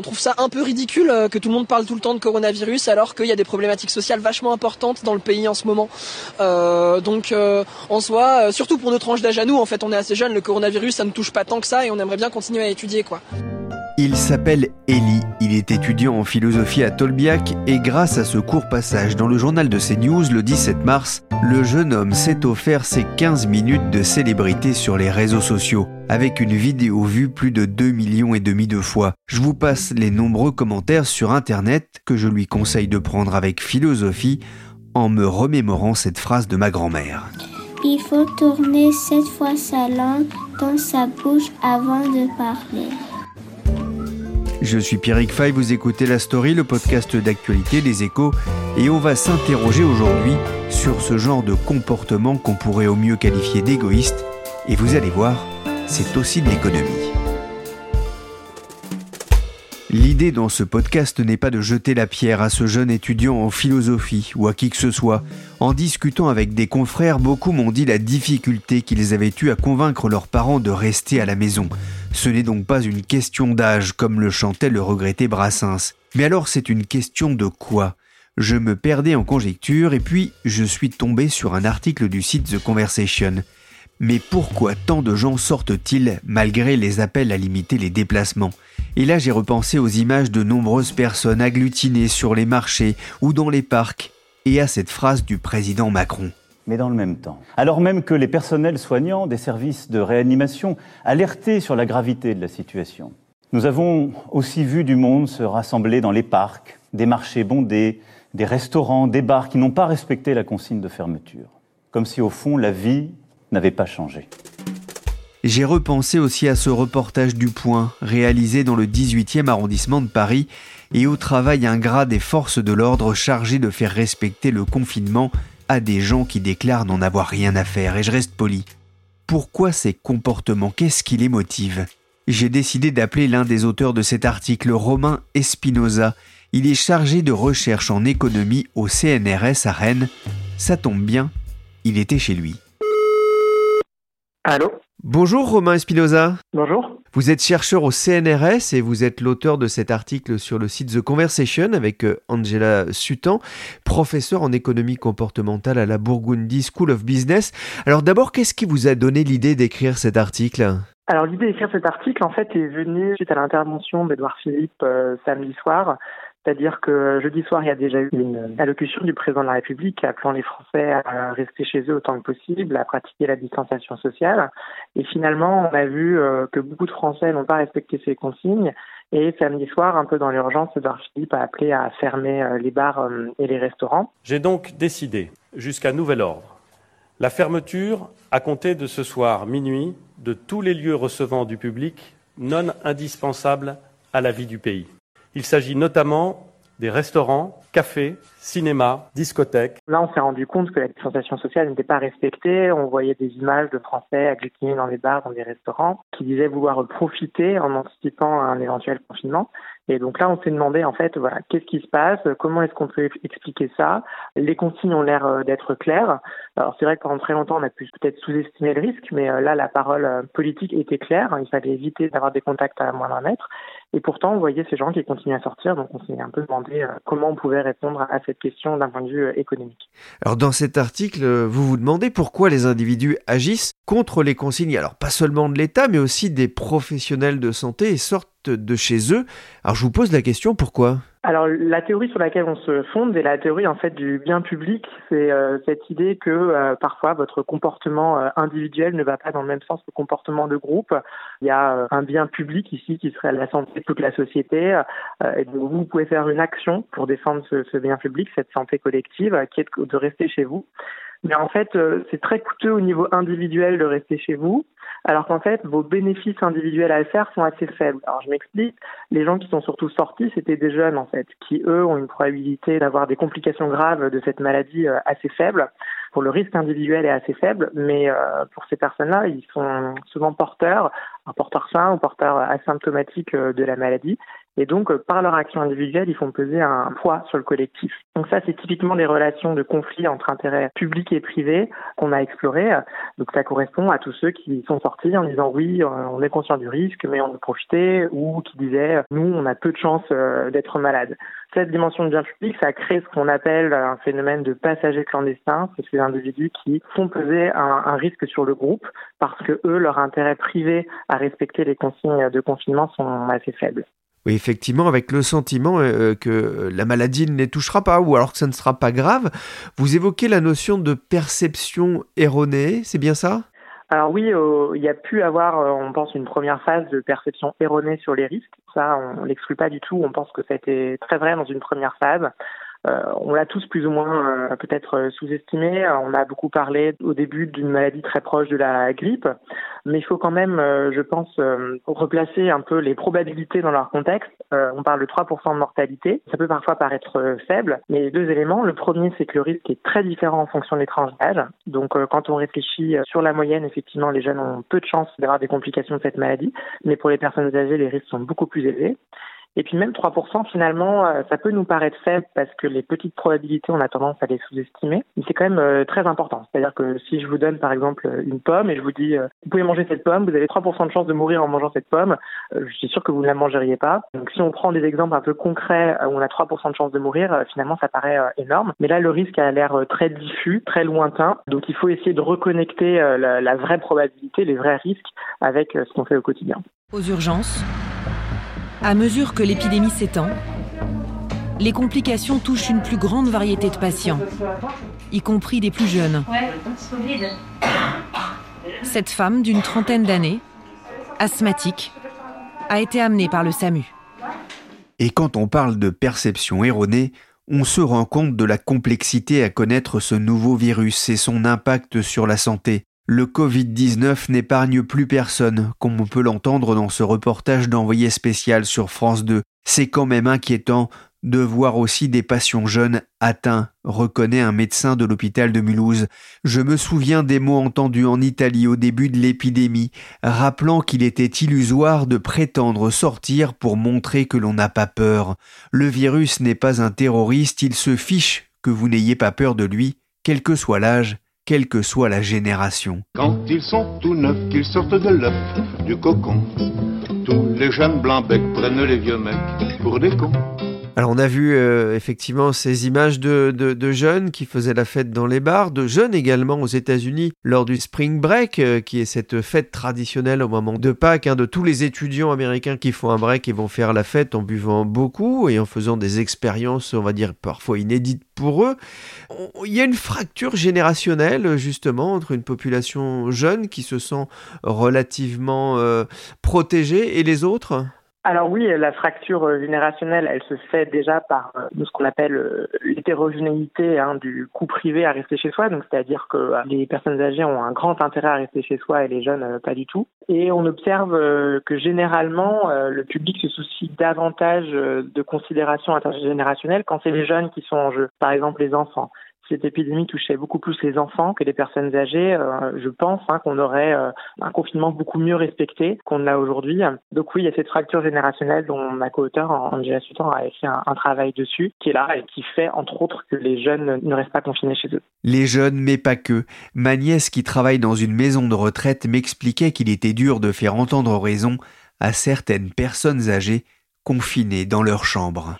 On trouve ça un peu ridicule euh, que tout le monde parle tout le temps de coronavirus alors qu'il y a des problématiques sociales vachement importantes dans le pays en ce moment. Euh, donc euh, en soi, surtout pour notre tranche d'âge à nous, en fait on est assez jeunes, le coronavirus ça ne touche pas tant que ça et on aimerait bien continuer à étudier quoi. Il s'appelle Eli, il est étudiant en philosophie à Tolbiac et grâce à ce court passage dans le journal de CNews le 17 mars, le jeune homme s'est offert ses 15 minutes de célébrité sur les réseaux sociaux, avec une vidéo vue plus de 2 millions et demi de fois. Je vous passe les nombreux commentaires sur internet que je lui conseille de prendre avec philosophie en me remémorant cette phrase de ma grand-mère. Il faut tourner sept fois sa langue dans sa bouche avant de parler. Je suis Pierrick Fay, vous écoutez La Story, le podcast d'actualité des échos, et on va s'interroger aujourd'hui sur ce genre de comportement qu'on pourrait au mieux qualifier d'égoïste, et vous allez voir, c'est aussi de l'économie. L'idée dans ce podcast n'est pas de jeter la pierre à ce jeune étudiant en philosophie ou à qui que ce soit. En discutant avec des confrères, beaucoup m'ont dit la difficulté qu'ils avaient eu à convaincre leurs parents de rester à la maison. Ce n'est donc pas une question d'âge comme le chantait le regretté Brassens. Mais alors c'est une question de quoi? Je me perdais en conjecture et puis je suis tombé sur un article du site The Conversation. Mais pourquoi tant de gens sortent-ils malgré les appels à limiter les déplacements? Et là j'ai repensé aux images de nombreuses personnes agglutinées sur les marchés ou dans les parcs, et à cette phrase du président Macron. Mais dans le même temps, alors même que les personnels soignants des services de réanimation alertaient sur la gravité de la situation, nous avons aussi vu du monde se rassembler dans les parcs, des marchés bondés, des restaurants, des bars qui n'ont pas respecté la consigne de fermeture. Comme si au fond la vie n'avait pas changé. J'ai repensé aussi à ce reportage du Point, réalisé dans le 18e arrondissement de Paris, et au travail ingrat des forces de l'ordre chargées de faire respecter le confinement à des gens qui déclarent n'en avoir rien à faire, et je reste poli. Pourquoi ces comportements? Qu'est-ce qui les motive? J'ai décidé d'appeler l'un des auteurs de cet article, Romain Espinoza. Il est chargé de recherche en économie au CNRS à Rennes. Ça tombe bien, il était chez lui. Allô? Bonjour Romain Espinoza. Bonjour. Vous êtes chercheur au CNRS et vous êtes l'auteur de cet article sur le site The Conversation avec euh, Angela Sutan, professeur en économie comportementale à la Burgundy School of Business. Alors d'abord, qu'est-ce qui vous a donné l'idée d'écrire cet article? Alors l'idée d'écrire cet article, en fait, est venue suite à l'intervention d'Edouard Philippe euh, samedi soir c'est-à-dire que jeudi soir, il y a déjà eu une allocution du président de la République appelant les Français à rester chez eux autant que possible, à pratiquer la distanciation sociale. Et finalement, on a vu euh, que beaucoup de Français n'ont pas respecté ces consignes. Et samedi soir, un peu dans l'urgence, Edouard Philippe a appelé à fermer euh, les bars euh, et les restaurants. J'ai donc décidé, jusqu'à nouvel ordre, la fermeture, à compter de ce soir minuit, de tous les lieux recevant du public non indispensables à la vie du pays. Il s'agit notamment des restaurants, cafés, cinémas, discothèques. Là, on s'est rendu compte que la distanciation sociale n'était pas respectée. On voyait des images de Français agglutinés dans les bars, dans des restaurants, qui disaient vouloir profiter en anticipant un éventuel confinement. Et donc là, on s'est demandé en fait, voilà, qu'est-ce qui se passe? Comment est-ce qu'on peut expliquer ça? Les consignes ont l'air euh, d'être claires. Alors c'est vrai que pendant très longtemps, on a pu peut-être sous-estimer le risque, mais euh, là, la parole euh, politique était claire. Il fallait éviter d'avoir des contacts à moins d'un mètre. Et pourtant, on voyait ces gens qui continuaient à sortir. Donc on s'est un peu demandé comment on pouvait répondre à cette question d'un point de vue économique. Alors dans cet article, vous vous demandez pourquoi les individus agissent contre les consignes, alors pas seulement de l'État, mais aussi des professionnels de santé et sortent de chez eux. Alors je vous pose la question, pourquoi? Alors la théorie sur laquelle on se fonde est la théorie en fait du bien public. C'est euh, cette idée que euh, parfois votre comportement euh, individuel ne va pas dans le même sens que le comportement de groupe. Il y a un bien public ici qui serait la santé de toute la société. et donc vous pouvez faire une action pour défendre ce, ce bien public, cette santé collective, qui est de rester chez vous. Mais en fait, c'est très coûteux au niveau individuel de rester chez vous alors qu'en fait, vos bénéfices individuels à faire sont assez faibles. Alors je m'explique, les gens qui sont surtout sortis, c'était des jeunes en fait, qui eux ont une probabilité d'avoir des complications graves de cette maladie euh, assez faible. Pour le risque individuel est assez faible, mais euh, pour ces personnes-là, ils sont souvent porteurs, un porteur sain ou porteur asymptomatique euh, de la maladie. Et donc, euh, par leur action individuelle, ils font peser un poids sur le collectif. Donc ça, c'est typiquement des relations de conflit entre intérêts publics et privés qu'on a explorées. Donc ça correspond à tous ceux qui sont sortis en disant oui, euh, on est conscient du risque, mais on veut profiter, ou qui disaient nous, on a peu de chances euh, d'être malade. Cette dimension de bien public, ça crée ce qu'on appelle un phénomène de passagers clandestins. C'est ces individus qui font peser un, un risque sur le groupe parce que eux, leur intérêt privé à respecter les consignes de confinement sont assez faibles. Oui, effectivement, avec le sentiment euh, que la maladie ne les touchera pas ou alors que ça ne sera pas grave. Vous évoquez la notion de perception erronée, c'est bien ça? Alors oui, euh, il y a pu avoir, euh, on pense, une première phase de perception erronée sur les risques. Ça, on l'exclut pas du tout. On pense que ça a été très vrai dans une première phase. Euh, on l'a tous plus ou moins euh, peut-être euh, sous-estimé. On a beaucoup parlé au début d'une maladie très proche de la grippe, mais il faut quand même, je pense, replacer un peu les probabilités dans leur contexte. on parle de 3% de mortalité. Ça peut parfois paraître faible, mais deux éléments. Le premier, c'est que le risque est très différent en fonction des tranches d'âge. Donc, quand on réfléchit sur la moyenne, effectivement, les jeunes ont peu de chances d'avoir des complications de cette maladie, mais pour les personnes âgées, les risques sont beaucoup plus élevés. Et puis même 3%, finalement, euh, ça peut nous paraître faible parce que les petites probabilités, on a tendance à les sous-estimer. Mais c'est quand même euh, très important. C'est-à-dire que si je vous donne par exemple une pomme et je vous dis euh, vous pouvez manger cette pomme, vous avez 3% de chance de mourir en mangeant cette pomme, je suis sûr que vous ne la mangeriez pas. Donc si on prend des exemples un peu concrets où on a 3% de chance de mourir, finalement ça paraît énorme. Mais là, le risque a l'air très diffus, très lointain. Donc il faut essayer de reconnecter la, la vraie probabilité, les vrais risques avec ce qu'on fait au quotidien. Aux urgences à mesure que l'épidémie s'étend, les complications touchent une plus grande variété de patients, y compris des plus jeunes. Cette femme d'une trentaine d'années, asthmatique, a été amenée par le SAMU. Et quand on parle de perception erronée, on se rend compte de la complexité à connaître ce nouveau virus et son impact sur la santé. Le Covid-19 n'épargne plus personne, comme on peut l'entendre dans ce reportage d'envoyé spécial sur France 2. C'est quand même inquiétant de voir aussi des patients jeunes atteints, reconnaît un médecin de l'hôpital de Mulhouse. Je me souviens des mots entendus en Italie au début de l'épidémie, rappelant qu'il était illusoire de prétendre sortir pour montrer que l'on n'a pas peur. Le virus n'est pas un terroriste, il se fiche que vous n'ayez pas peur de lui, quel que soit l'âge quelle que soit la génération. Quand ils sont tout neufs, qu'ils sortent de l'œuf, du cocon, tous les jeunes blancs becs prennent les vieux mecs pour des cons. Alors on a vu euh, effectivement ces images de, jeunes qui faisaient la fête dans les bars, de jeunes également aux États-Unis lors du Spring Break, euh, qui est cette fête traditionnelle au moment de Pâques, hein, de tous les étudiants américains qui font un break et vont faire la fête en buvant beaucoup et en faisant des expériences, on va dire parfois inédites pour eux. Il y a une fracture générationnelle justement entre une population jeune qui se sent relativement euh, protégée et les autres? Alors oui, la fracture euh, générationnelle, elle se fait déjà par euh, ce qu'on appelle euh, l'hétérogénéité hein, du coût privé à rester chez soi. Donc c'est-à-dire que les personnes âgées ont un grand intérêt à rester chez soi et les jeunes pas du tout. Et on observe que généralement le public se soucie davantage de considérations intergénérationnelles quand c'est les jeunes qui sont en jeu. Par exemple les enfants cette épidémie touchait beaucoup plus les enfants que les personnes âgées, euh, je pense hein, qu'on aurait euh, un confinement beaucoup mieux respecté qu'on l'a aujourd'hui. Donc oui, il y a cette fracture générationnelle dont ma co-auteur, Angela Sutton, a fait un, un, travail dessus, qui est là et qui fait, entre autres, que les jeunes ne restent pas confinés chez eux. Les jeunes, mais pas que. Ma nièce, qui travaille dans une maison de retraite, m'expliquait qu'il était dur de faire entendre raison à certaines personnes âgées confinées dans leur chambre.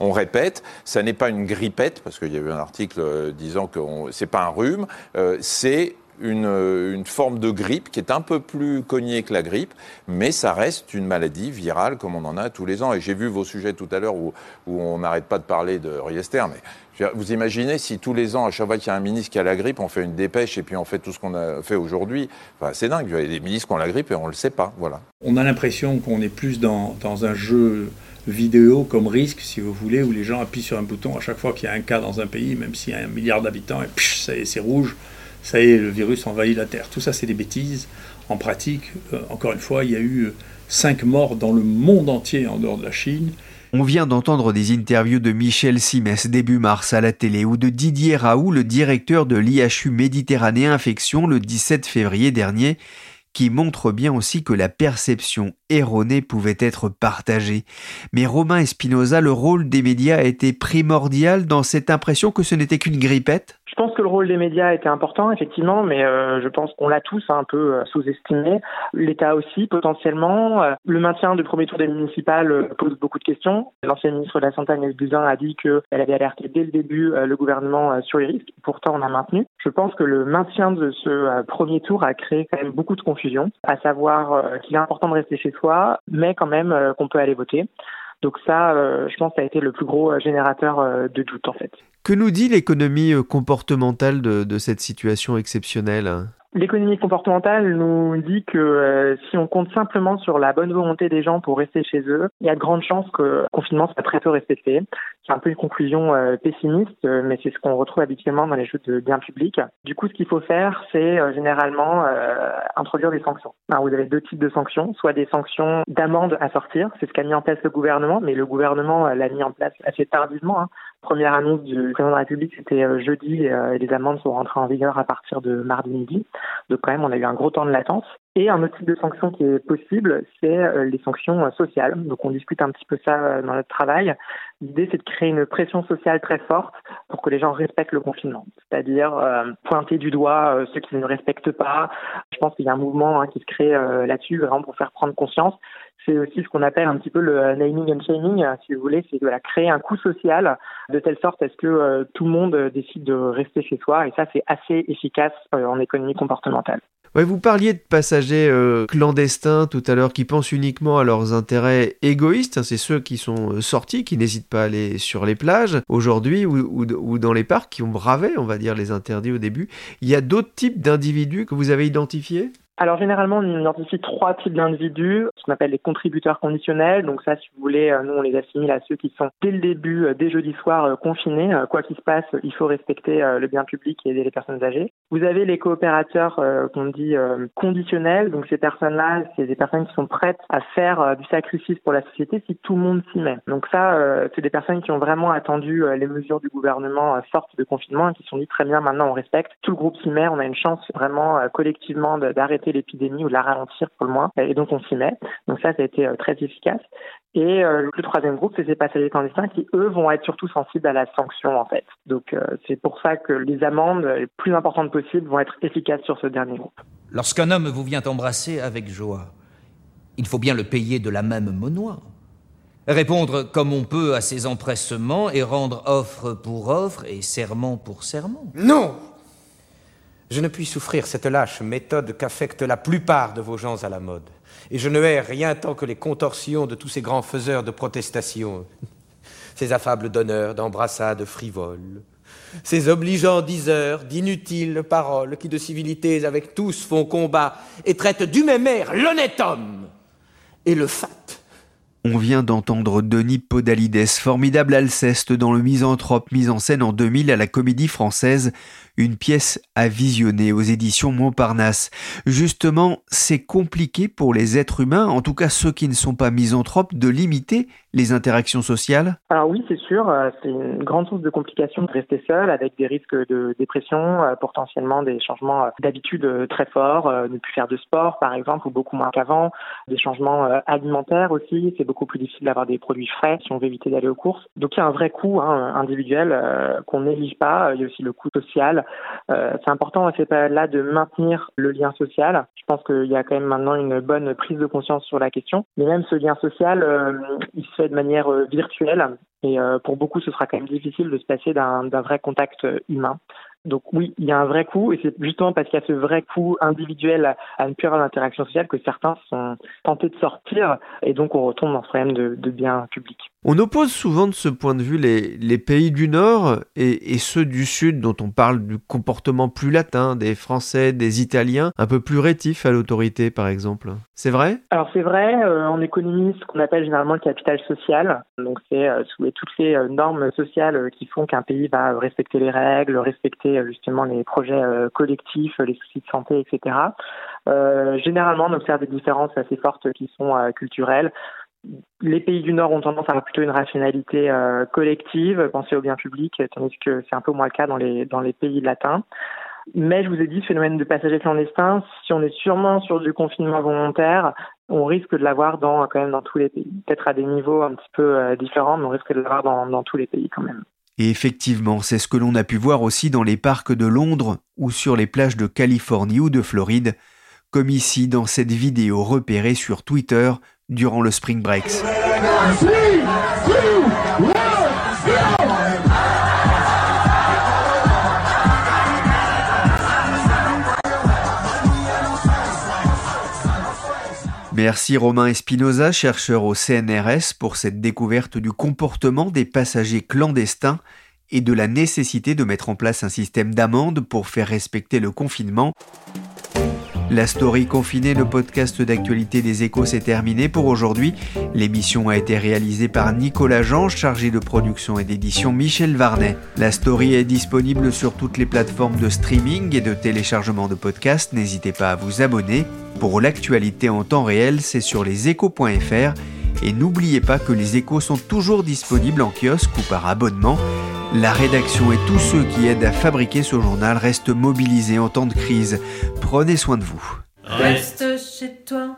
On répète, ça n'est pas une grippette, parce qu'il y a eu un article euh, disant que c'est pas un rhume, euh, c'est euh, une, forme de grippe qui est un peu plus cognée que la grippe, mais ça reste une maladie virale comme on en a tous les ans. Et j'ai vu vos sujets tout à l'heure où, on n'arrête pas de parler de Riester, mais vous imaginez si tous les ans, à chaque fois qu'il y a un ministre qui a la grippe, on fait une dépêche et puis on fait tout ce qu'on a fait aujourd'hui. Enfin, c'est dingue, il y a des ministres qui ont la grippe et on ne le sait pas. Voilà. On a l'impression qu'on est plus dans un jeu vidéo comme risque, si vous voulez, où les gens appuient sur un bouton à chaque fois qu'il y a un cas dans un pays, même s'il y a un milliard d'habitants, et psh, ça y est, c'est rouge, ça y est, le virus envahit la Terre. Tout ça, c'est des bêtises. En pratique, euh, encore une fois, il y a eu 5 morts dans le monde entier en dehors de la Chine. On vient d'entendre des interviews de Michel Simès début mars à la télé ou de Didier Raoult, le directeur de l'IHU Méditerranée Infection, le 17 février dernier, qui montre bien aussi que la perception erronée pouvait être partagée. Mais Romain Espinoza, le rôle des médias a été primordial dans cette impression que ce n'était qu'une grippette? Pense que le rôle des médias était important, effectivement, mais euh, je pense qu'on l'a tous un peu euh, sous-estimé. L'État aussi, potentiellement. Euh, le maintien du premier tour des municipales pose beaucoup de questions. L'ancienne ministre de la Santé, Agnès Buzyn, a dit qu'elle avait alerté dès le début le gouvernement sur les risques. Pourtant, on a maintenu. Je pense que le maintien de ce premier tour a créé quand même beaucoup de confusion, à savoir qu'il est important de rester chez soi, mais quand même qu'on peut aller voter. Donc ça, euh, je pense, ça a été le plus gros euh, générateur euh, de doute en fait. Que nous dit l'économie comportementale de, cette situation exceptionnelle? L'économie comportementale nous dit que si on compte simplement sur la bonne volonté des gens pour rester chez eux, il y a de grandes chances que le confinement soit très peu respecté. C'est un peu une conclusion pessimiste, mais c'est ce qu'on retrouve habituellement dans les jeux de biens publics. Du coup, ce qu'il faut faire, c'est généralement introduire des sanctions. Alors, vous avez deux types de sanctions, soit des sanctions d'amende à sortir, c'est ce qu'a mis en place le gouvernement, mais le gouvernement l'a mis en place assez tardivement. Hein. Première annonce du président de la République, c'était euh, jeudi, euh, et les amendes sont rentrées en vigueur à partir de mardi midi. Donc quand même, on a eu un gros temps de latence. Et un autre type de sanction qui est possible, c'est euh, les sanctions sociales. Donc on discute un petit peu ça dans notre travail. L'idée, c'est de créer une pression sociale très forte pour que les gens respectent le confinement. C'est-à-dire pointer du doigt ceux qui ne respectent pas. Je pense qu'il y a un mouvement hein, qui se crée là-dessus, vraiment pour faire prendre conscience c'est aussi ce qu'on appelle un petit peu le naming and shaming, si vous voulez, c'est la créer un coût social de telle sorte à ce que euh, tout le monde décide de rester chez soi. Et ça, c'est assez efficace euh, en économie comportementale. Vous parliez de passagers euh, clandestins tout à l'heure qui pensent uniquement à leurs intérêts égoïstes. Hein, c'est ceux qui sont sortis, qui n'hésitent pas à aller sur les plages aujourd'hui ou, ou, dans les parcs, qui ont bravé, on va dire, les interdits au début. Il y a d'autres types d'individus que vous avez identifiés? Alors généralement, on identifie trois types d'individus, ce qu'on appelle les contributeurs conditionnels. Donc ça, si vous voulez, euh, nous on les assimile à ceux qui sont dès le début, euh, dès jeudi soir, euh, confinés. Quoi qu'il se passe, il faut respecter le bien public et aider les personnes âgées. Vous avez les coopérateurs qu'on dit conditionnels. Donc ces personnes-là, c'est des personnes qui sont prêtes à faire du sacrifice pour la société si tout le monde s'y met. Donc ça, c'est des personnes qui ont vraiment attendu les mesures du gouvernement fortes de confinement et qui se sont dit très bien, maintenant on respecte. Tout le groupe s'y met, on a une chance vraiment collectivement d'arrêter l'épidémie ou de la ralentir pour le moins. Et donc on s'y met. Donc ça, ça a été euh, très efficace. Et euh, le troisième groupe, c'est ces passagers clandestins qui, eux, vont être surtout sensibles à la sanction, en fait. Donc euh, c'est pour ça que les amendes les plus importantes possibles vont être efficaces sur ce dernier groupe. Lorsqu'un homme vous vient embrasser avec joie, il faut bien le payer de la même monnaie. Répondre comme on peut à ses empressements et rendre offre pour offre et serment pour serment. Non je ne puis souffrir cette lâche méthode qu'affectent la plupart de vos gens à la mode. Et je ne hais rien tant que les contorsions de tous ces grands faiseurs de protestation, ces affables donneurs d'embrassades frivoles, ces obligeants diseurs d'inutiles paroles qui de civilités avec tous font combat et traitent du même air l'honnête homme et le fat. On vient d'entendre Denis Podalides, formidable Alceste dans le Misanthrope, mise en scène en 2000 à la Comédie Française, une pièce à visionner aux éditions Montparnasse. Justement, c'est compliqué pour les êtres humains, en tout cas ceux qui ne sont pas misanthropes, de limiter les interactions sociales Alors oui, c'est sûr, euh, c'est une grande source de complications de rester seul avec des risques de dépression, euh, potentiellement des changements euh, d'habitude très forts, ne plus faire de sport par exemple ou beaucoup moins qu'avant, des changements alimentaires aussi, plus difficile d'avoir des produits frais si on veut éviter d'aller aux courses. Donc il y a un vrai coût hein, individuel qu'on néglige pas, il y a aussi le coût social euh, c'est important à cette période-là de maintenir le lien social. Je pense qu'il y a quand même maintenant une bonne prise de conscience sur la question. Mais même ce lien social, euh, il se fait de manière euh, virtuelle. Et pour beaucoup, ce sera quand même difficile de se passer d'un vrai contact humain. Donc oui, il y a un vrai coût, et c'est justement parce qu'il y a ce vrai coût individuel à, ne plus avoir d'interaction sociale que certains sont tentés de sortir, et donc on retombe dans ce problème de, de bien public. On oppose souvent de ce point de vue les, pays du Nord et, ceux du Sud dont on parle du comportement plus latin, des Français, des Italiens, un peu plus rétifs à l'autorité par exemple. C'est vrai? Alors c'est vrai, euh, en économie, ce qu'on appelle généralement le capital social, donc c'est euh, toutes les euh, normes sociales qui font qu'un pays va respecter les règles, respecter justement les projets collectifs, les soucis de santé, etc. généralement, on observe des différences assez fortes qui sont culturelles les pays du Nord ont tendance à avoir plutôt une rationalité euh, collective, penser au bien public, tandis que c'est un peu moins le cas dans les, dans les pays latins. Mais je vous ai dit, ce phénomène de passagers clandestins, si on est sûrement sur du confinement volontaire, on risque de l'avoir dans, quand même dans tous les pays. Peut-être à des niveaux un petit peu euh, différents, mais on risque de l'avoir dans, dans tous les pays quand même. Et effectivement, c'est ce que l'on a pu voir aussi dans les parcs de Londres ou sur les plages de Californie ou de Floride, comme ici dans cette vidéo repérée sur Twitter durant le Spring Breaks. Merci Romain Espinoza, chercheur au CNRS, pour cette découverte du comportement des passagers clandestins et de la nécessité de mettre en place un système d'amende pour faire respecter le confinement. La story confinée, le podcast d'actualité des échos, s'est terminé pour aujourd'hui. L'émission a été réalisée par Nicolas Jean, chargé de production et d'édition Michel Varnet. La story est disponible sur toutes les plateformes de streaming et de téléchargement de podcasts. N'hésitez pas à vous abonner. Pour l'actualité en temps réel, c'est sur leséchos.fr. Et n'oubliez pas que les échos sont toujours disponibles en kiosque ou par abonnement. La rédaction et tous ceux qui aident à fabriquer ce journal restent mobilisés en temps de crise. Prenez soin de vous. Reste chez toi